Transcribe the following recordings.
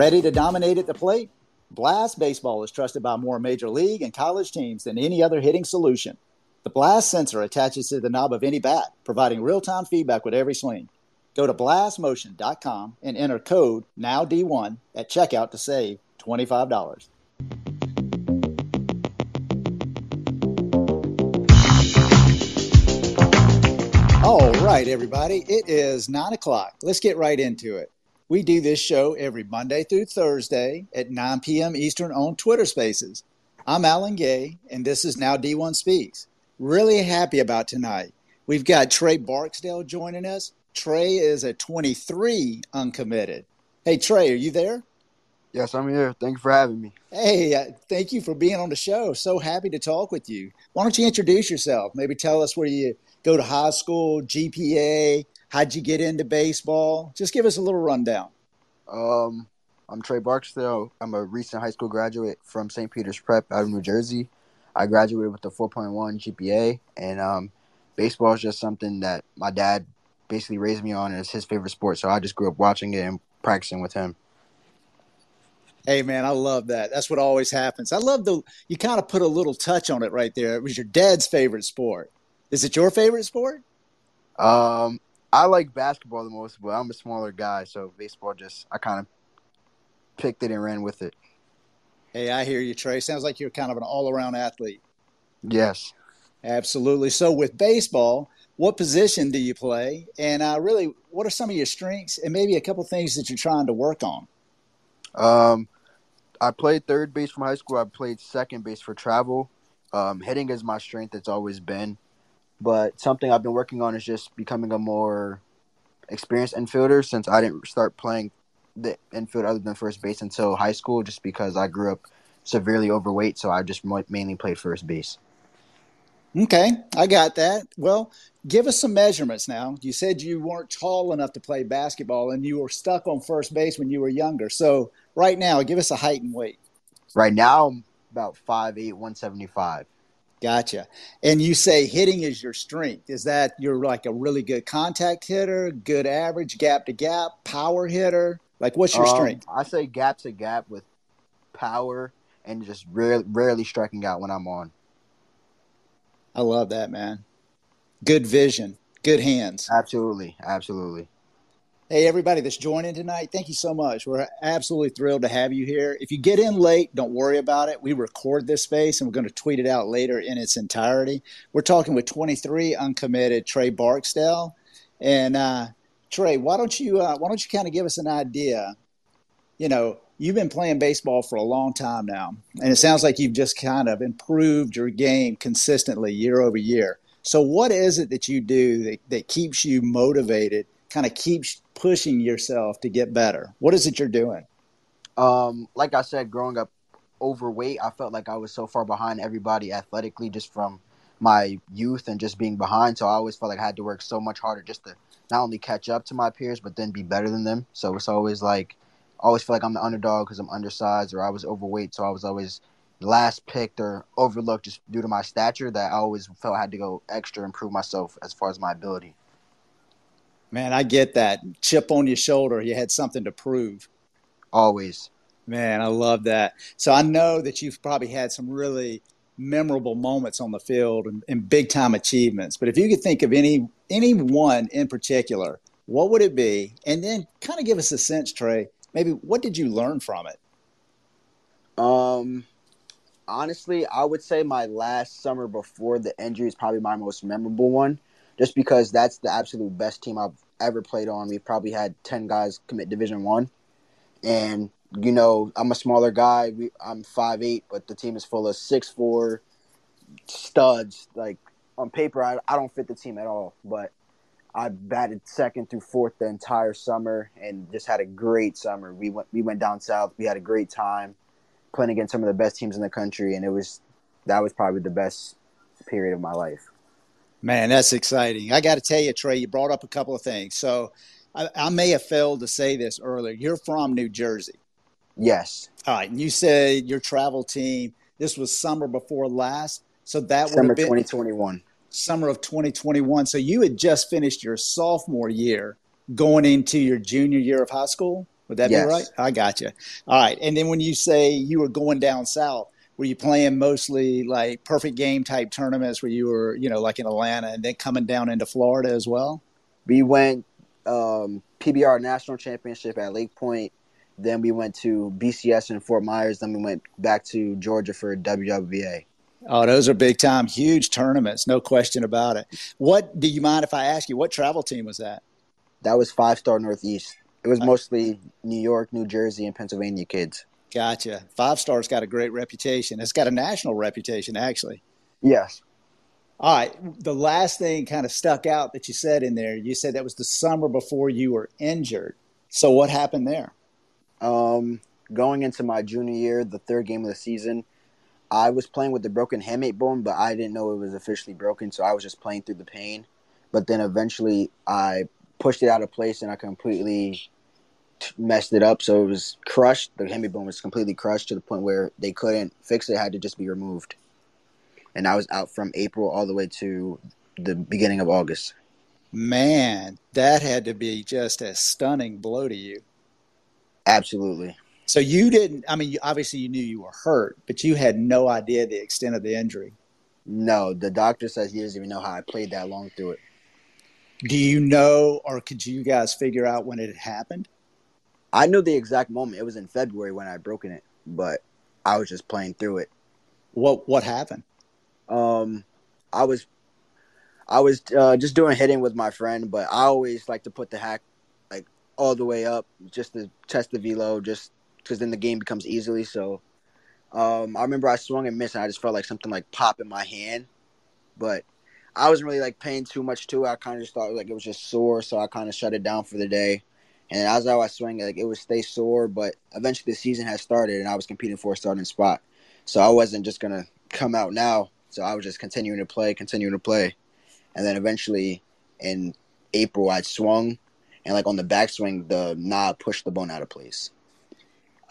Ready to dominate at the plate? Blast Baseball is trusted by more major league and college teams than any other hitting solution. The Blast sensor attaches to the knob of any bat, providing real time feedback with every swing. Go to blastmotion.com and enter code NOWD1 at checkout to save $25. All right, everybody, it is nine o'clock. Let's get right into it. We do this show every Monday through Thursday at 9 p.m. Eastern on Twitter Spaces. I'm Alan Gay, and this is Now D1 Speaks. Really happy about tonight. We've got Trey Barksdale joining us. Trey is a 23 uncommitted. Hey, Trey, are you there? Yes, I'm here. Thank you for having me. Hey, uh, thank you for being on the show. So happy to talk with you. Why don't you introduce yourself? Maybe tell us where you go to high school, GPA, how'd you get into baseball? Just give us a little rundown. Um, I'm Trey Barksdale. I'm a recent high school graduate from St. Peter's Prep out of New Jersey. I graduated with a 4.1 GPA, and um, baseball is just something that my dad basically raised me on, it's his favorite sport. So I just grew up watching it and practicing with him. Hey man, I love that. That's what always happens. I love the you kind of put a little touch on it right there. It was your dad's favorite sport. Is it your favorite sport? Um, I like basketball the most, but I'm a smaller guy, so baseball just I kind of picked it and ran with it. Hey, I hear you, Trey. Sounds like you're kind of an all-around athlete. Yes, absolutely. So with baseball, what position do you play, and uh, really, what are some of your strengths, and maybe a couple things that you're trying to work on? Um, I played third base from high school. I played second base for travel. Um, hitting is my strength. It's always been. But something I've been working on is just becoming a more experienced infielder since I didn't start playing the infield other than first base until high school just because I grew up severely overweight. So I just mainly played first base. Okay, I got that. Well, give us some measurements now. You said you weren't tall enough to play basketball and you were stuck on first base when you were younger. So, right now, give us a height and weight. Right now, I'm about 5'8, 175. Gotcha. And you say hitting is your strength. Is that you're like a really good contact hitter, good average, gap to gap, power hitter? Like, what's your um, strength? I say gap to gap with power and just rarely, rarely striking out when I'm on. I love that, man. Good vision, good hands. Absolutely. Absolutely. Hey, everybody that's joining tonight, thank you so much. We're absolutely thrilled to have you here. If you get in late, don't worry about it. We record this space and we're going to tweet it out later in its entirety. We're talking with 23 uncommitted Trey Barksdale. And uh, Trey, why don't you uh, why don't you kind of give us an idea? You know, you've been playing baseball for a long time now, and it sounds like you've just kind of improved your game consistently year over year. So, what is it that you do that, that keeps you motivated, kind of keeps pushing yourself to get better? What is it you're doing? Um, like I said, growing up overweight, I felt like I was so far behind everybody athletically just from my youth and just being behind. So I always felt like I had to work so much harder just to not only catch up to my peers, but then be better than them. So it's always like, I always feel like I'm the underdog because I'm undersized or I was overweight. So I was always last picked or overlooked just due to my stature that I always felt I had to go extra improve myself as far as my ability. Man, I get that. Chip on your shoulder. You had something to prove. Always. Man, I love that. So I know that you've probably had some really memorable moments on the field and, and big time achievements. But if you could think of any any one in particular, what would it be? And then kind of give us a sense, Trey. Maybe what did you learn from it? Um, honestly, I would say my last summer before the injury is probably my most memorable one just because that's the absolute best team I've ever played on. We've probably had ten guys commit Division One, and you know I'm a smaller guy. We, I'm five eight, but the team is full of six four studs. Like on paper, I, I don't fit the team at all, but I batted second through fourth the entire summer and just had a great summer. We went we went down south. We had a great time playing against some of the best teams in the country, and it was that was probably the best period of my life. Man, that's exciting. I got to tell you, Trey, you brought up a couple of things. So I, I, may have failed to say this earlier. You're from New Jersey. Yes. All right. And you said your travel team, this was summer before last. So that summer would have been 2021. Summer of 2021. So you had just finished your sophomore year going into your junior year of high school. Would that yes. be right? I got you. All right. And then when you say you were going down south, were you playing mostly like perfect game type tournaments where you were, you know, like in Atlanta and then coming down into Florida as well? We went um, PBR National Championship at Lake Point. Then we went to BCS in Fort Myers. Then we went back to Georgia for WWBA. Oh, those are big time, huge tournaments, no question about it. What do you mind if I ask you? What travel team was that? That was Five Star Northeast. It was mostly New York, New Jersey, and Pennsylvania kids. Gotcha. Five Star's got a great reputation. It's got a national reputation, actually. Yes. All right. The last thing kind of stuck out that you said in there. You said that was the summer before you were injured. So what happened there? Um, going into my junior year, the third game of the season, I was playing with the broken hamate bone, but I didn't know it was officially broken, so I was just playing through the pain. But then eventually, I pushed it out of place and I completely messed it up. So it was crushed. The hamate bone was completely crushed to the point where they couldn't fix it; it had to just be removed. And I was out from April all the way to the beginning of August. Man, that had to be just a stunning blow to you. Absolutely. So you didn't. I mean, obviously you knew you were hurt, but you had no idea the extent of the injury. No, the doctor says he doesn't even know how I played that long through it. Do you know, or could you guys figure out when it had happened? I knew the exact moment. It was in February when I broken it, but I was just playing through it. What What happened? Um, I was, I was uh, just doing hitting with my friend, but I always like to put the hack like all the way up just to test the velo, just because then the game becomes easily. So um, I remember I swung and missed, and I just felt like something like pop in my hand, but I wasn't really like paying too much to it. I kind of just thought like it was just sore, so I kind of shut it down for the day. And as I was swinging, like it would stay sore, but eventually the season had started, and I was competing for a starting spot. So I wasn't just gonna come out now. So I was just continuing to play, continuing to play, and then eventually in April I swung, and like on the backswing, the knob pushed the bone out of place.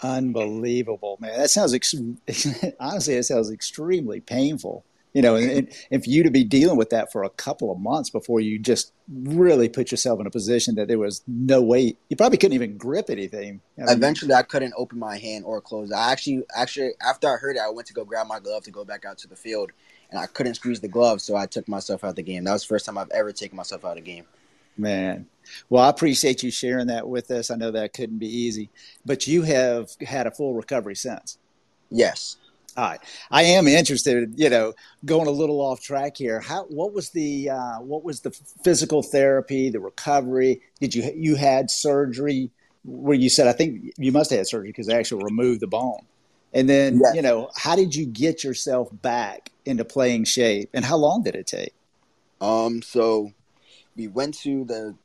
Unbelievable, man. That sounds ex- honestly, it sounds extremely painful. You know, and, and for you to be dealing with that for a couple of months before you just really put yourself in a position that there was no way you probably couldn't even grip anything. I mean, Eventually, I couldn't open my hand or close. I actually, actually, after I heard it, I went to go grab my glove to go back out to the field, and I couldn't squeeze the glove, so I took myself out of the game. That was the first time I've ever taken myself out of the game. Man, well, I appreciate you sharing that with us. I know that couldn't be easy, but you have had a full recovery since. Yes. All right. I am interested, you know, going a little off track here. How what was the uh, what was the physical therapy, the recovery? Did you you had surgery where you said I think you must have had surgery because they actually removed the bone. And then, yes. you know, how did you get yourself back into playing shape and how long did it take? Um so we went to the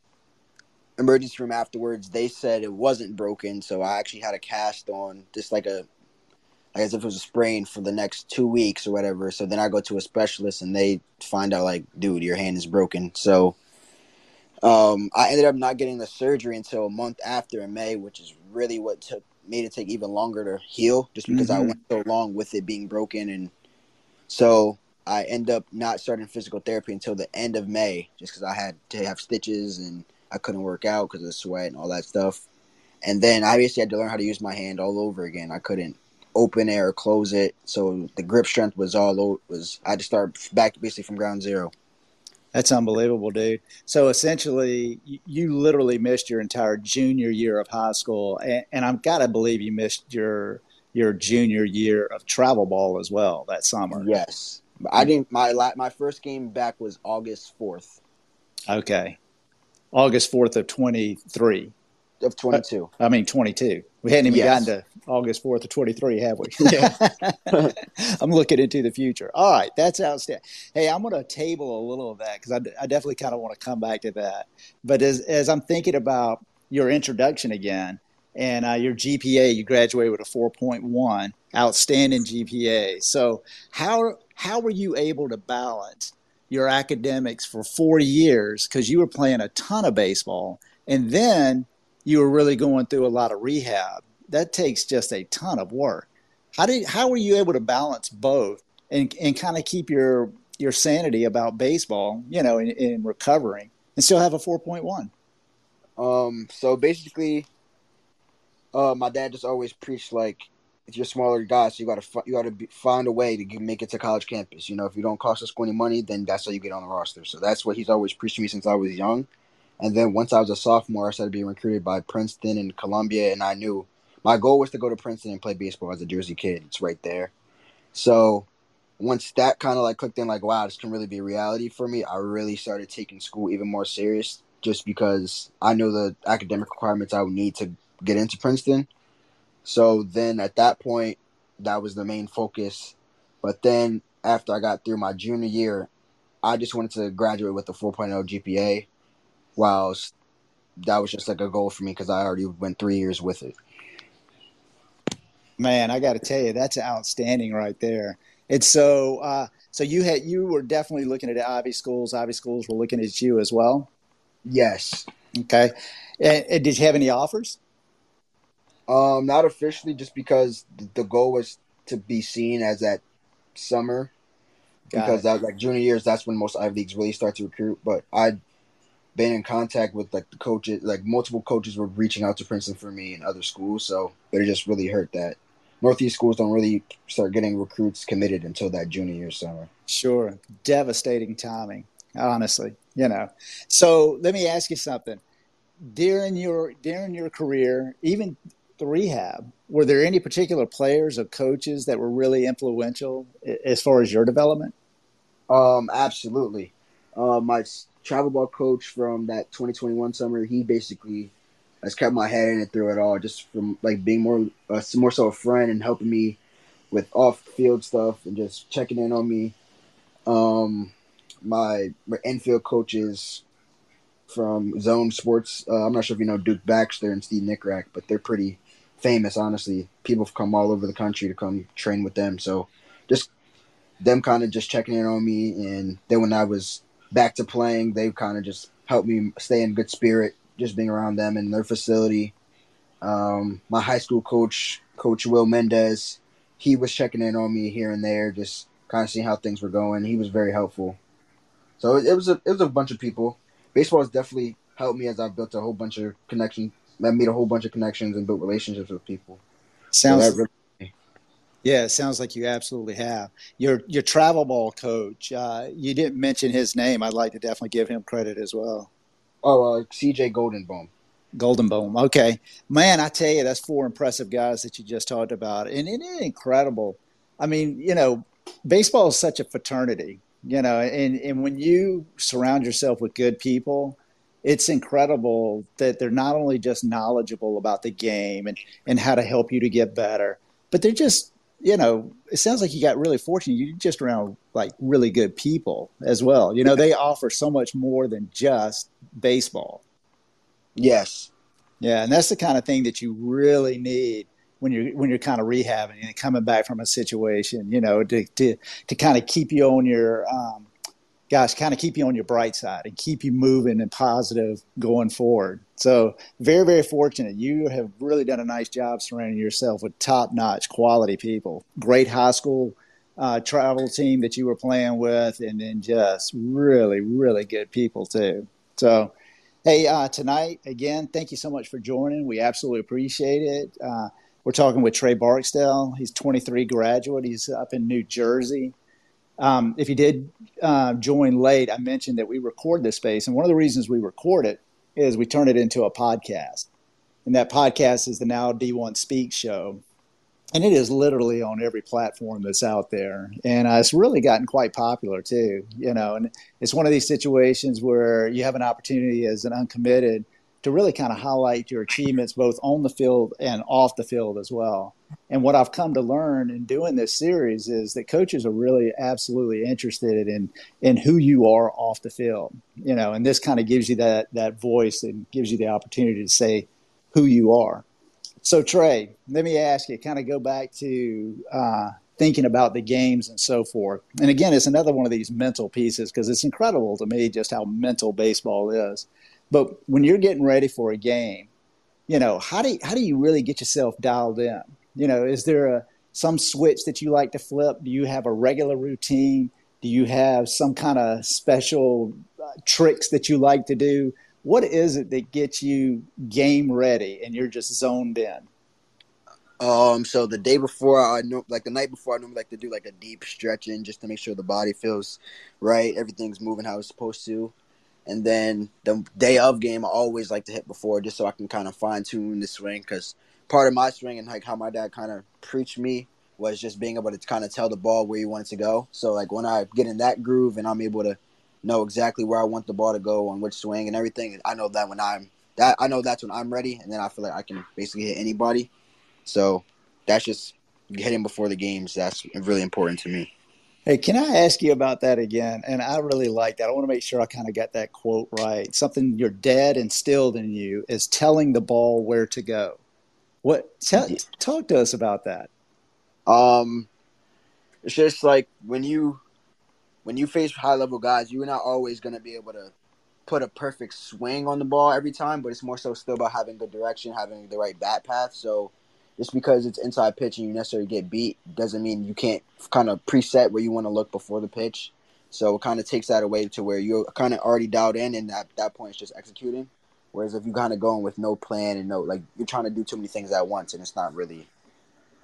emergency room afterwards. They said it wasn't broken, so I actually had a cast on, just like a, like as if it was a sprain for the next two weeks or whatever. So then I go to a specialist, and they find out like, dude, your hand is broken. So um, I ended up not getting the surgery until a month after in May, which is really what took made it take even longer to heal, just because mm-hmm. I went so long with it being broken, and so I end up not starting physical therapy until the end of May, just because I had to have stitches and I couldn't work out because of the sweat and all that stuff. And then obviously I basically had to learn how to use my hand all over again. I couldn't open or close it, so the grip strength was all over, was I had to start back basically from ground zero. That's unbelievable, dude. So essentially, you literally missed your entire junior year of high school, and, and I've got to believe you missed your your junior year of travel ball as well that summer. Yes, I mm. didn't. My my first game back was August fourth. Okay, August 4th of 23. Of 22. I mean, 22. We hadn't even yes. gotten to August 4th of 23, have we? Yeah. I'm looking into the future. All right. That's outstanding. Hey, I'm going to table a little of that because I, I definitely kind of want to come back to that. But as, as I'm thinking about your introduction again and uh, your GPA, you graduated with a 4.1, outstanding GPA. So, how, how were you able to balance your academics for four years because you were playing a ton of baseball and then you were really going through a lot of rehab. That takes just a ton of work. How did how were you able to balance both and and kind of keep your your sanity about baseball, you know, in, in recovering and still have a 4.1? Um so basically Uh, my dad just always preached like if you're a smaller guy, so you gotta you gotta be, find a way to make it to college campus. You know, if you don't cost us any money, then that's how you get on the roster. So that's what he's always preached to me since I was young. And then once I was a sophomore, I started being recruited by Princeton and Columbia, and I knew my goal was to go to Princeton and play baseball as a Jersey kid. It's right there. So once that kind of like clicked in, like wow, this can really be reality for me. I really started taking school even more serious, just because I know the academic requirements I would need to get into Princeton. So then at that point, that was the main focus. But then after I got through my junior year, I just wanted to graduate with a 4.0 GPA, whilst that was just like a goal for me because I already went three years with it. Man, I got to tell you, that's outstanding right there. It's so. Uh, so you had you were definitely looking at Ivy schools. Ivy schools were looking at you as well. Yes. Okay. And, and did you have any offers? Um, not officially, just because the goal was to be seen as that summer. Got because it. that like junior years, that's when most Ivy leagues really start to recruit. But I'd been in contact with like the coaches, like multiple coaches were reaching out to Princeton for me and other schools. So, but it just really hurt that Northeast schools don't really start getting recruits committed until that junior year summer. Sure, devastating timing, honestly. You know, so let me ask you something. During your during your career, even the rehab, were there any particular players or coaches that were really influential as far as your development? Um, absolutely. Uh, my travel ball coach from that 2021 summer, he basically has kept my head in it through it all, just from like being more, uh, more so a friend and helping me with off field stuff and just checking in on me. Um, my, my infield coaches from Zone Sports. Uh, I'm not sure if you know Duke Baxter and Steve Nickerack, but they're pretty famous, honestly. People have come all over the country to come train with them. So just them kind of just checking in on me. And then when I was back to playing, they've kind of just helped me stay in good spirit, just being around them and their facility. Um, my high school coach, Coach Will Mendez, he was checking in on me here and there, just kind of seeing how things were going. He was very helpful. So it, it was a it was a bunch of people. Baseball has definitely helped me as I've built a whole bunch of connections I made a whole bunch of connections and built relationships with people. Sounds. So really, yeah, it sounds like you absolutely have. Your your travel ball coach. Uh, you didn't mention his name. I'd like to definitely give him credit as well. Oh, uh, C.J. Goldenboom. Goldenboom. Okay, man, I tell you, that's four impressive guys that you just talked about, and it is incredible. I mean, you know, baseball is such a fraternity, you know, and and when you surround yourself with good people it's incredible that they're not only just knowledgeable about the game and, and how to help you to get better, but they're just, you know, it sounds like you got really fortunate. You're just around like really good people as well. You know, they offer so much more than just baseball. Yes. Yeah, and that's the kind of thing that you really need when you're when you're kind of rehabbing and coming back from a situation, you know, to to to kind of keep you on your um, gosh, kind of keep you on your bright side and keep you moving and positive going forward. So, very, very fortunate. You have really done a nice job surrounding yourself with top notch quality people. Great high school uh, travel team that you were playing with, and then just really, really good people, too. So, hey, uh, tonight, again, thank you so much for joining. We absolutely appreciate it. Uh, we're talking with Trey Barksdale. He's 23 graduate. He's up in New Jersey. Um, if you did uh, join late, I mentioned that we record this space, and one of the reasons we record it is we turn it into a podcast, and that podcast is the Now D1 Speak Show, and it is literally on every platform that's out there, and uh, it's really gotten quite popular too. You know, and it's one of these situations where you have an opportunity as an uncommitted to really kind of highlight your achievements both on the field and off the field as well. And what I've come to learn in doing this series is that coaches are really absolutely interested in in who you are off the field. You know, and this kind of gives you that that voice and gives you the opportunity to say who you are. So Trey, let me ask you, kind of go back to uh, thinking about the games and so forth. And again, it's another one of these mental pieces because it's incredible to me just how mental baseball is. But when you're getting ready for a game, you know, how do you, how do you really get yourself dialed in? You know, is there a some switch that you like to flip? Do you have a regular routine? Do you have some kind of special uh, tricks that you like to do? What is it that gets you game ready and you're just zoned in? Um, so the day before, I know, like the night before, I normally like to do like a deep stretching just to make sure the body feels right, everything's moving how it's supposed to. And then the day of game, I always like to hit before just so I can kind of fine tune the swing because part of my swing and like how my dad kind of preached me was just being able to kind of tell the ball where you want it to go. So like when I get in that groove and I'm able to know exactly where I want the ball to go on which swing and everything, I know that when I'm that I know that's when I'm ready, and then I feel like I can basically hit anybody. So that's just hitting before the games. That's really important to me. Hey, can I ask you about that again? And I really like that. I want to make sure I kind of got that quote right. Something your dad instilled in you is telling the ball where to go. What? Tell, talk to us about that. Um, it's just like when you when you face high level guys, you're not always going to be able to put a perfect swing on the ball every time, but it's more so still about having good direction, having the right bat path. So just because it's inside pitch and you necessarily get beat doesn't mean you can't kind of preset where you want to look before the pitch. So it kind of takes that away to where you're kind of already dialed in, and at that point it's just executing. Whereas if you kind of going with no plan and no like you're trying to do too many things at once, and it's not really,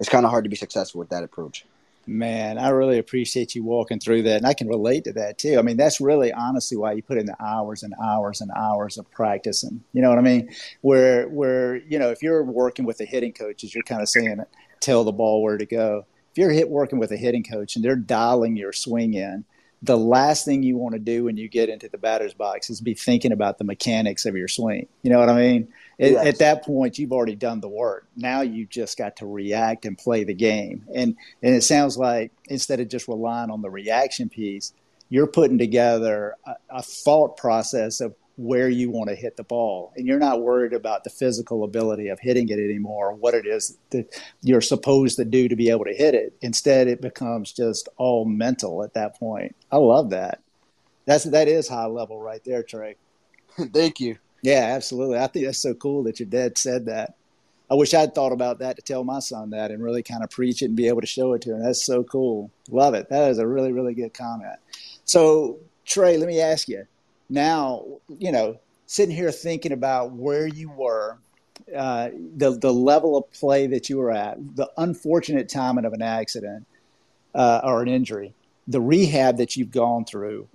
it's kind of hard to be successful with that approach. Man, I really appreciate you walking through that. And I can relate to that too. I mean, that's really honestly why you put in the hours and hours and hours of practicing. You know what I mean? Where, where, you know, if you're working with the hitting coaches, you're kind of saying, tell the ball where to go. If you're hit working with a hitting coach and they're dialing your swing in, the last thing you want to do when you get into the batter's box is be thinking about the mechanics of your swing. You know what I mean? Yes. At that point, you've already done the work. Now you just got to react and play the game. And and it sounds like instead of just relying on the reaction piece, you're putting together a, a thought process of where you want to hit the ball. And you're not worried about the physical ability of hitting it anymore, what it is that you're supposed to do to be able to hit it. Instead, it becomes just all mental at that point. I love that. That's that is high level right there, Trey. Thank you. Yeah, absolutely. I think that's so cool that your dad said that. I wish I'd thought about that to tell my son that and really kind of preach it and be able to show it to him. That's so cool. Love it. That is a really, really good comment. So, Trey, let me ask you now, you know, sitting here thinking about where you were, uh, the the level of play that you were at, the unfortunate timing of an accident uh, or an injury, the rehab that you've gone through.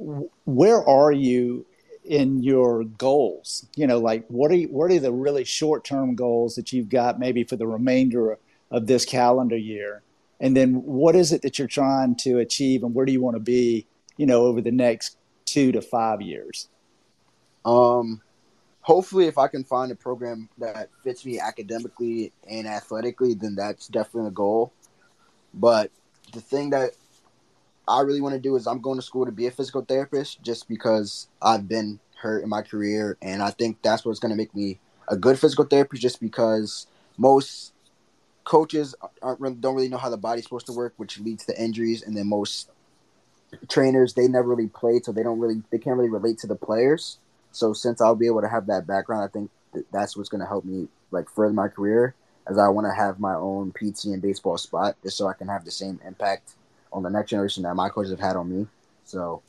Where are you in your goals? You know, like what are you, what are the really short term goals that you've got maybe for the remainder of this calendar year? And then what is it that you're trying to achieve, and where do you want to be? You know, over the next two to five years? Um, hopefully, if I can find a program that fits me academically and athletically, then that's definitely a goal. But the thing that I really want to do is I'm going to school to be a physical therapist just because I've been hurt in my career. And I think that's what's going to make me a good physical therapist just because most coaches don't really know how the body's supposed to work, which leads to injuries. And then most trainers they never really played, so they don't really they can't really relate to the players. So since I'll be able to have that background, I think that's what's going to help me like further my career. As I want to have my own PT and baseball spot, just so I can have the same impact on the next generation that my coaches have had on me. So,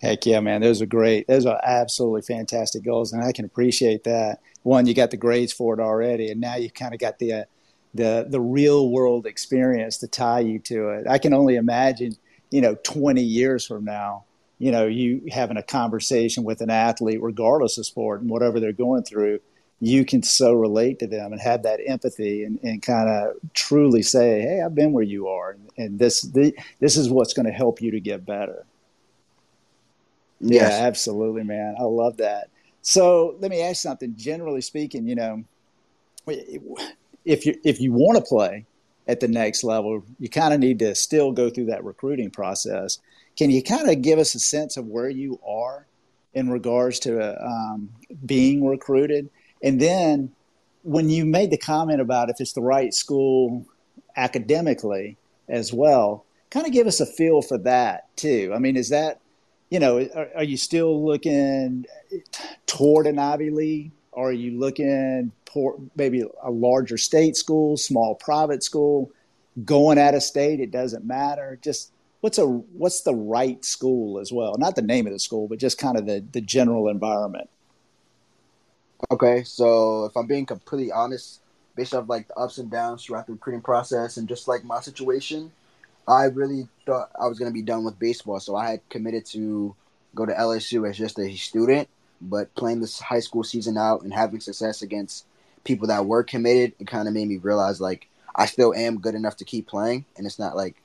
heck yeah, man, those are great. Those are absolutely fantastic goals, and I can appreciate that. One, you got the grades for it already, and now you kind of got the uh, the the real world experience to tie you to it. I can only imagine you know, 20 years from now, you know, you having a conversation with an athlete, regardless of sport and whatever they're going through, you can so relate to them and have that empathy and, and kind of truly say, Hey, I've been where you are. And, and this, the, this is what's going to help you to get better. Yes. Yeah, absolutely, man. I love that. So let me ask something. Generally speaking, you know, if you if you want to play, at the next level, you kind of need to still go through that recruiting process. Can you kind of give us a sense of where you are in regards to um, being recruited? And then when you made the comment about if it's the right school academically as well, kind of give us a feel for that too. I mean, is that, you know, are, are you still looking toward an Ivy League? Are you looking for maybe a larger state school, small private school, going out of state? It doesn't matter. Just what's a what's the right school as well? Not the name of the school, but just kind of the the general environment. Okay, so if I'm being completely honest, based off like the ups and downs throughout the recruiting process and just like my situation, I really thought I was gonna be done with baseball. So I had committed to go to LSU as just a student, but playing this high school season out and having success against people that were committed, it kind of made me realize like I still am good enough to keep playing, and it's not like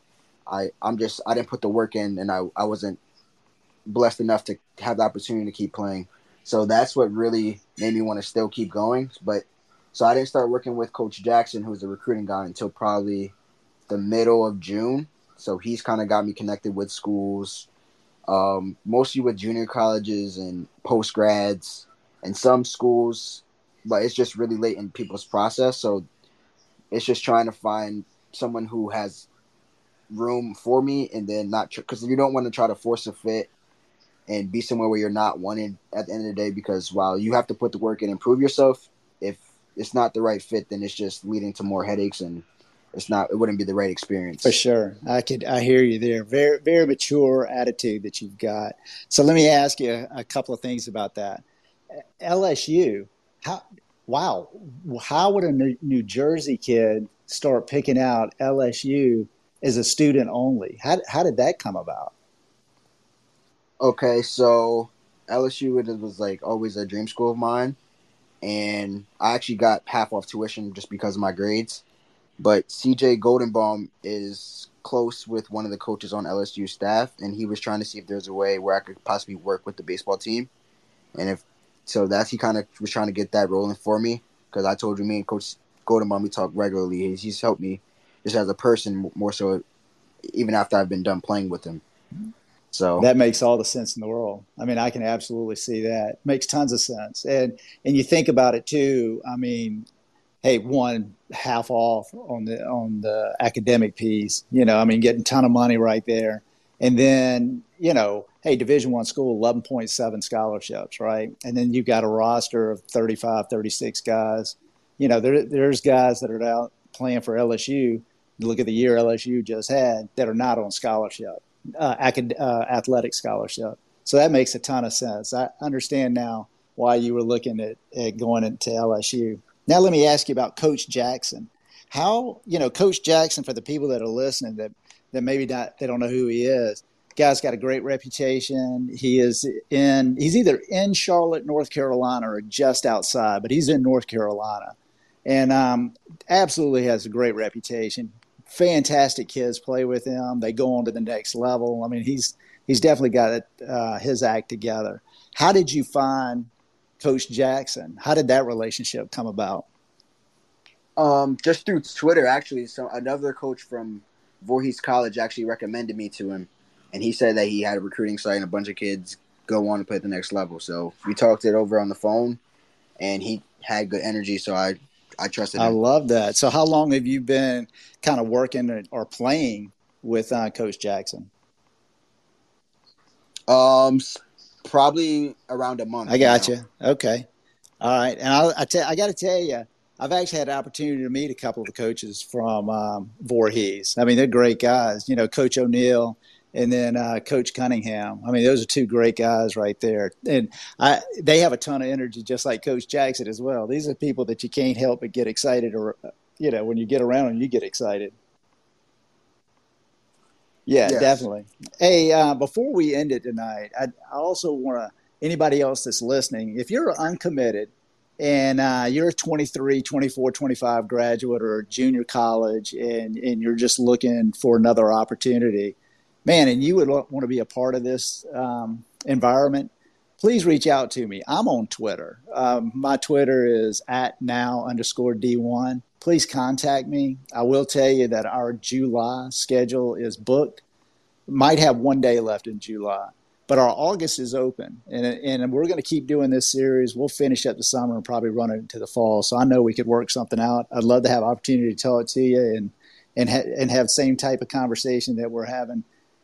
I I'm just I didn't put the work in, and I I wasn't blessed enough to have the opportunity to keep playing. So that's what really made me want to still keep going. But so I didn't start working with Coach Jackson, who's the recruiting guy, until probably the middle of June. So he's kind of got me connected with schools, um, mostly with junior colleges and post grads and some schools, but it's just really late in people's process. So it's just trying to find someone who has room for me and then not because tr- you don't want to try to force a fit and be somewhere where you're not wanted at the end of the day because while you have to put the work in and prove yourself if it's not the right fit then it's just leading to more headaches and it's not it wouldn't be the right experience. For sure. I could i hear you there. Very very mature attitude that you've got. So let me ask you a, a couple of things about that. Lsu how wow, how would a New Jersey kid start picking out LSU as a student only? How, how did that come about? Okay, so LSU was like always a dream school of mine, and I actually got half off tuition just because of my grades. But CJ Goldenbaum is close with one of the coaches on LSU staff, and he was trying to see if there's a way where I could possibly work with the baseball team. And if so that's he kind of was trying to get that rolling for me because I told you me and Coach Goldenbaum we talk regularly. He's, he's helped me just as a person more so even after I've been done playing with him. So that makes all the sense in the world. I mean, I can absolutely see that. Makes tons of sense. And and you think about it too. I mean, hey, one half off on the on the academic piece. You know, I mean, getting a ton of money right there. And then, you know, hey, Division One school, 11.7 scholarships, right? And then you've got a roster of 35, 36 guys. You know, there, there's guys that are out playing for LSU. Look at the year LSU just had that are not on scholarship, uh, acad- uh, athletic scholarship. So that makes a ton of sense. I understand now why you were looking at, at going into LSU. Now, let me ask you about Coach Jackson. How, you know, Coach Jackson, for the people that are listening that, that maybe not, they don't know who he is, guy's got a great reputation. He is in he's either in Charlotte, North Carolina, or just outside, but he's in North Carolina, and um, absolutely has a great reputation. Fantastic kids play with him. They go on to the next level. I mean, he's he's definitely got uh, his act together. How did you find Coach Jackson? How did that relationship come about? Um, just through Twitter, actually. So another coach from Voorhees College actually recommended me to him and he said that he had a recruiting site and a bunch of kids go on to play at the next level. So we talked it over on the phone, and he had good energy. So I I trusted him. I love that. So how long have you been kind of working or playing with uh, Coach Jackson? Um, probably around a month. I got you. Okay, all right. And I I, tell, I got to tell you. I've actually had the opportunity to meet a couple of the coaches from um, Voorhees. I mean, they're great guys. You know, Coach O'Neill and then uh, Coach Cunningham. I mean, those are two great guys right there, and I, they have a ton of energy, just like Coach Jackson as well. These are people that you can't help but get excited, or you know, when you get around them, you get excited. Yeah, yes. definitely. Hey, uh, before we end it tonight, I, I also want to anybody else that's listening, if you're uncommitted and uh, you're a 23, 24, 25 graduate or junior college, and and you're just looking for another opportunity man, and you would want to be a part of this um, environment, please reach out to me. I'm on Twitter. Um, my Twitter is at now underscore D1. Please contact me. I will tell you that our July schedule is booked. Might have one day left in July, but our August is open, and and we're going to keep doing this series. We'll finish up the summer and probably run it into the fall. So I know we could work something out. I'd love to have opportunity to tell it to you and and ha- and have same type of conversation that we're having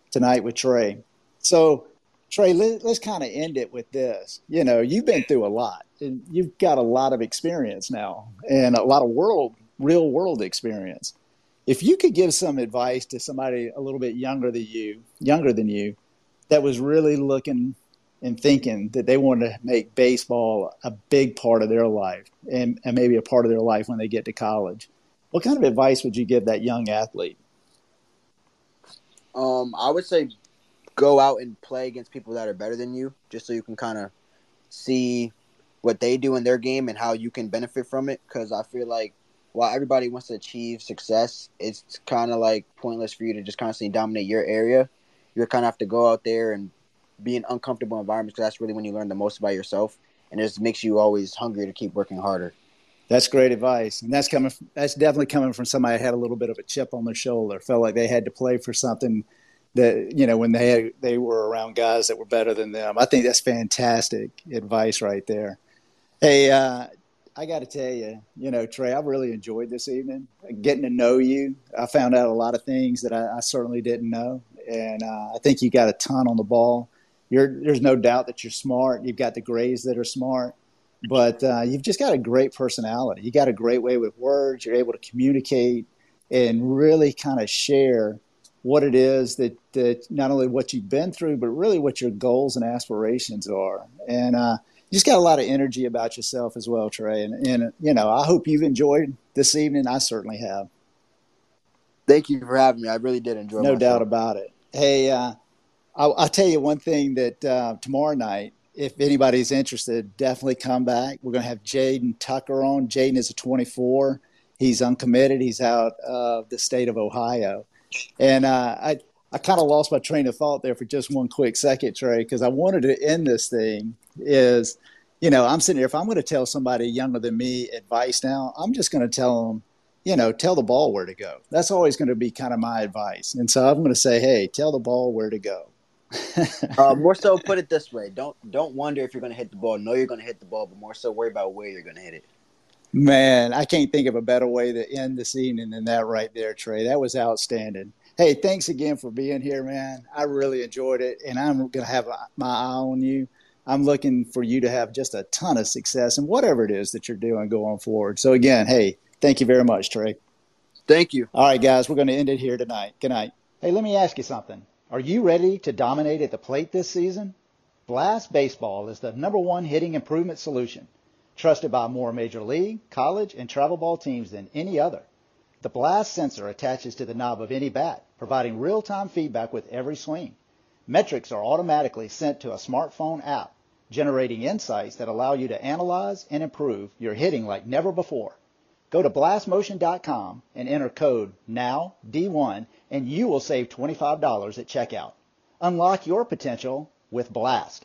tonight with Trey. So, Trey, let, us kind of end it with this. You know, you've been through a lot, and you've got a lot of experience now, and a lot of world, real world experience. If you could give some advice to somebody a little bit younger than you, younger than you, that was really looking and thinking that they want to make baseball a big part of their life and, and maybe a part of their life when they get to college. What kind of advice would you give that young athlete? Um, I would say go out and play against people that are better than you, just so you can kind of see what they do in their game and how you can benefit from it. Because I feel like while everybody wants to achieve success, it's kind of like pointless for you to just constantly dominate your area. You kind of have to go out there and be in uncomfortable environments because that's really when you learn the most about yourself, and it just makes you always hungry to keep working harder. That's great advice, and that's coming. That's definitely coming from somebody that had a little bit of a chip on their shoulder, felt like they had to play for something that you know when they had, they were around guys that were better than them. I think that's fantastic advice right there. Hey, uh, I got to tell you, you know, Trey, I really enjoyed this evening getting to know you. I found out a lot of things that I, I certainly didn't know, and uh, I think you got a ton on the ball. You're, there's no doubt that you're smart. You've got the grades that are smart, but uh, you've just got a great personality. You got a great way with words. You're able to communicate and really kind of share what it is that, that not only what you've been through, but really what your goals and aspirations are. And uh, you just got a lot of energy about yourself as well, Trey. And, and you know, I hope you've enjoyed this evening. I certainly have. Thank you for having me. I really did enjoy. No myself. doubt about it. Hey, uh, I'll, I'll, tell you one thing that uh, tomorrow night, if anybody's interested, definitely come back. We're going to have Jaden Tucker on. Jaden is a 24. He's uncommitted. He's out of the state of Ohio. And uh, I, I kind of lost my train of thought there for just one quick second, Trey, because I wanted to end this thing is, you know, I'm sitting here. If I'm going to tell somebody younger than me advice now, I'm just going to tell them, you know, tell the ball where to go. That's always going to be kind of my advice. And so I'm going to say, hey, tell the ball where to go. uh, more so, put it this way: don't don't wonder if you're going to hit the ball. Know you're going to hit the ball, but more so worry about where you're going to hit it. Man, I can't think of a better way to end this evening than that right there, Trey. That was outstanding. Hey, thanks again for being here, man. I really enjoyed it, and I'm going to have my eye on you. I'm looking for you to have just a ton of success in whatever it is that you're doing going forward. So, again, hey, thank you very much, Trey. Thank you. All right, guys, we're going to end it here tonight. Good night. Hey, let me ask you something. Are you ready to dominate at the plate this season? Blast Baseball is the number one hitting improvement solution, trusted by more major league, college, and travel ball teams than any other. The Blast sensor attaches to the knob of any bat, providing real-time feedback with every swing. Metrics are automatically sent to a smartphone app, generating insights that allow you to analyze and improve your hitting like never before. Go to blastmotion.com and enter code NOWD1 and you will save $25 at checkout. Unlock your potential with Blast.